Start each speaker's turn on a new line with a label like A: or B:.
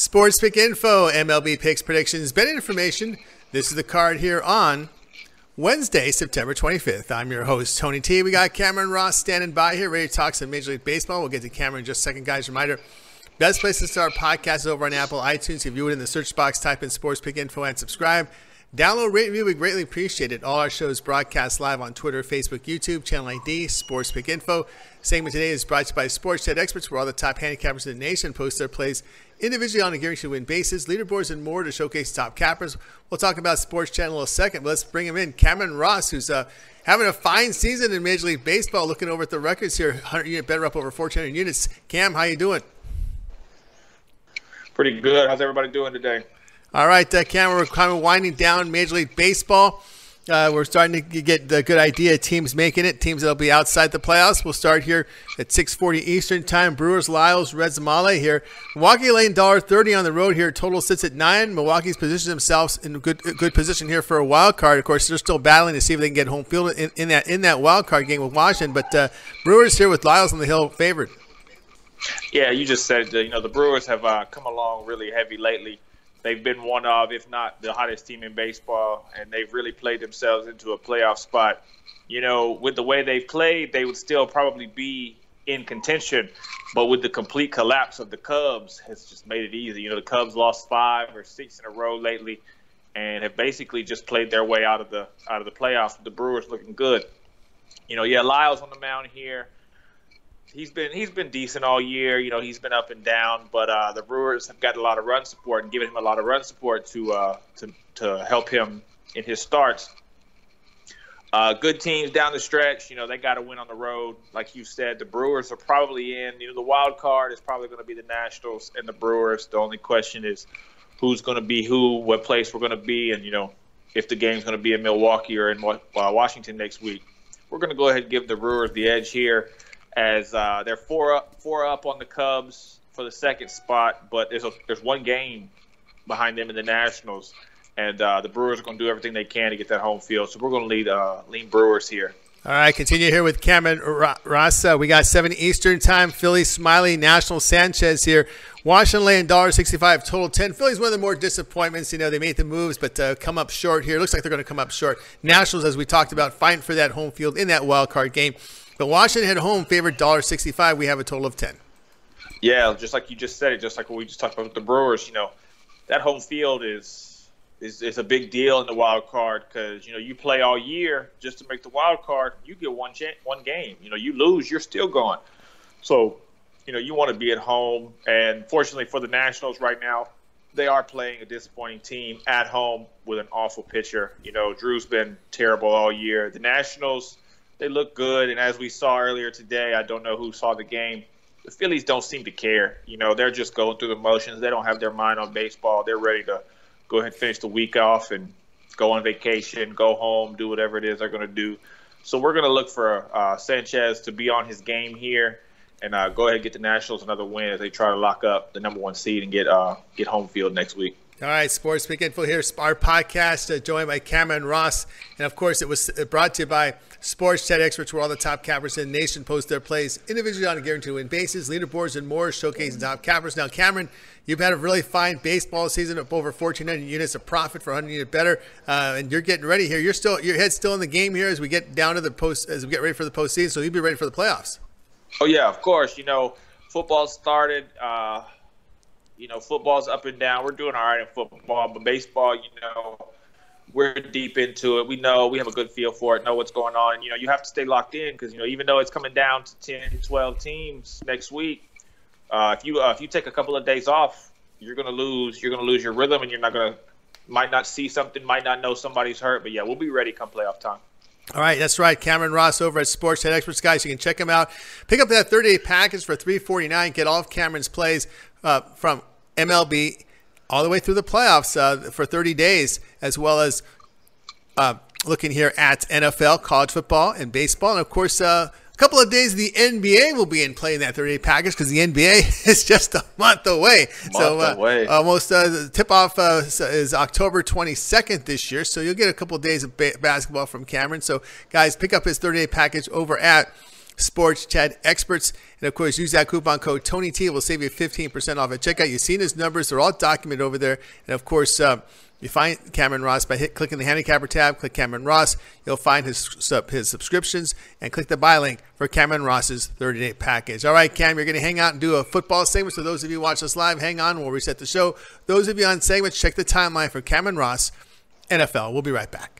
A: Sports Pick Info, MLB picks, predictions, betting information. This is the card here on Wednesday, September 25th. I'm your host, Tony T. We got Cameron Ross standing by here, ready to talk some Major League Baseball. We'll get to Cameron in just a second, guys. Reminder best place to start podcast is over on Apple iTunes. If you would in the search box, type in Sports Pick Info and subscribe. Download, rate, review. We greatly appreciate it. All our shows broadcast live on Twitter, Facebook, YouTube, Channel ID, Sports Pick Info. Segment today is brought to you by Sports Chat Experts, where all the top handicappers in the nation post their plays individually on a guaranteed win basis, leaderboards, and more to showcase top cappers. We'll talk about Sports Channel in a second, but let's bring him in. Cameron Ross, who's uh, having a fine season in Major League Baseball. Looking over at the records here, 100 unit better up over 1,400 units. Cam, how you doing?
B: Pretty good. How's everybody doing today?
A: All right, uh, Cam, we're kind of winding down Major League Baseball. Uh, we're starting to get the good idea teams making it, teams that'll be outside the playoffs. We'll start here at 6:40 Eastern Time. Brewers, Lyles, Reds, Mahle here. Milwaukee laying $1.30 on the road here. Total sits at nine. Milwaukee's positioned themselves in good good position here for a wild card. Of course, they're still battling to see if they can get home field in, in that in that wild card game with Washington. But uh, Brewers here with Lyles on the hill favored.
B: Yeah, you just said you know the Brewers have uh, come along really heavy lately they've been one of, if not the hottest team in baseball, and they've really played themselves into a playoff spot. You know, with the way they've played, they would still probably be in contention, but with the complete collapse of the Cubs, has just made it easy. You know, the Cubs lost five or six in a row lately, and have basically just played their way out of the out of the playoffs. The Brewers looking good. You know, yeah, Lyles on the mound here he's been he's been decent all year. You know, he's been up and down, but uh, the Brewers have got a lot of run support and given him a lot of run support to uh, to to help him in his starts. Uh, good teams down the stretch. You know, they got to win on the road, like you said. The Brewers are probably in. You know, the wild card is probably going to be the Nationals and the Brewers. The only question is who's going to be who, what place we're going to be, and you know, if the game's going to be in Milwaukee or in uh, Washington next week. We're going to go ahead and give the Brewers the edge here as uh, they're four up, four up on the Cubs for the second spot, but there's a, there's one game behind them in the Nationals, and uh, the Brewers are going to do everything they can to get that home field. So we're going to lead uh, lean Brewers here.
A: All right, continue here with Cameron Ross. We got 7 Eastern time. Philly, Smyly, National Sanchez here. Washington laying $1.65 total 10. Philly's one of the more disappointments. You know, they made the moves, but uh, come up short here. Looks like they're going to come up short. Nationals, as we talked about, fighting for that home field in that wild card game. But Washington at home favored $1.65. We have a total of 10.
B: Yeah, just like you just said it, just like what we just talked about with the Brewers, you know, that home field is is, is a big deal in the wild card because you know you play all year just to make the wild card. You get one one game. You know, you lose, you're still gone. So, you know, you want to be at home. And fortunately for the Nationals right now, they are playing a disappointing team at home with an awful pitcher. You know, Drew's been terrible all year. The Nationals they look good. And as we saw earlier today, I don't know who saw the game. The Phillies don't seem to care. You know, they're just going through the motions. They don't have their mind on baseball. They're ready to go ahead and finish the week off and go on vacation, go home, do whatever it is they're going to do. So we're going to look for uh, Sanchez to be on his game here and uh, go ahead and get the Nationals another win as they try to lock up the number one seed and get uh, get home field next week.
A: All right, Sports Pick Info here, our podcast, uh, joined by Cameron Ross. And of course, it was uh, brought to you by Sports Chat Experts, where all the top cappers in the nation post their plays individually on a guaranteed win basis, leaderboards, and more, showcasing top cappers. Now, Cameron, you've had a really fine baseball season of over 1,400 units of profit for 100 unit better, uh, and you're getting ready here. You're still your head's still in the game here as we get down to the post as we get ready for the postseason. So you'll be ready for the playoffs.
B: Oh yeah, of course. You know, football started. Uh, you know, football's up and down. We're doing all right in football, but baseball, you know, we're deep into it. We know we have a good feel for it, know what's going on. You know, you have to stay locked in because you know even though it's coming down to 10, 12 teams next week, uh, if you uh, if you take a couple of days off, you're gonna lose. You're gonna lose your rhythm, and you're not gonna might not see something, might not know somebody's hurt. But yeah, we'll be ready come playoff time.
A: All right, that's right. Cameron Ross over at Sports Chat Experts, guys. You can check him out. Pick up that 30 day package for 349 Get all of Cameron's plays uh, from MLB all the way through the playoffs uh, for 30 days, as well as uh, looking here at NFL, college football, and baseball. And of course, uh, a couple of days the NBA will be in play in that 30 day package because the NBA is just a month away.
B: Month so uh, away.
A: almost uh, the tip off uh, is October 22nd this year. So you'll get a couple of days of ba- basketball from Cameron. So guys, pick up his 30 day package over at sports chat experts. And of course, use that coupon code Tony T. Will save you 15% off at checkout. You've seen his numbers, they're all documented over there. And of course, uh, you find Cameron Ross by hit, clicking the handicapper tab. Click Cameron Ross. You'll find his his subscriptions and click the buy link for Cameron Ross's 30 day package. All right, Cam, you're going to hang out and do a football segment. So those of you watch us live, hang on. We'll reset the show. Those of you on segments, check the timeline for Cameron Ross, NFL. We'll be right back.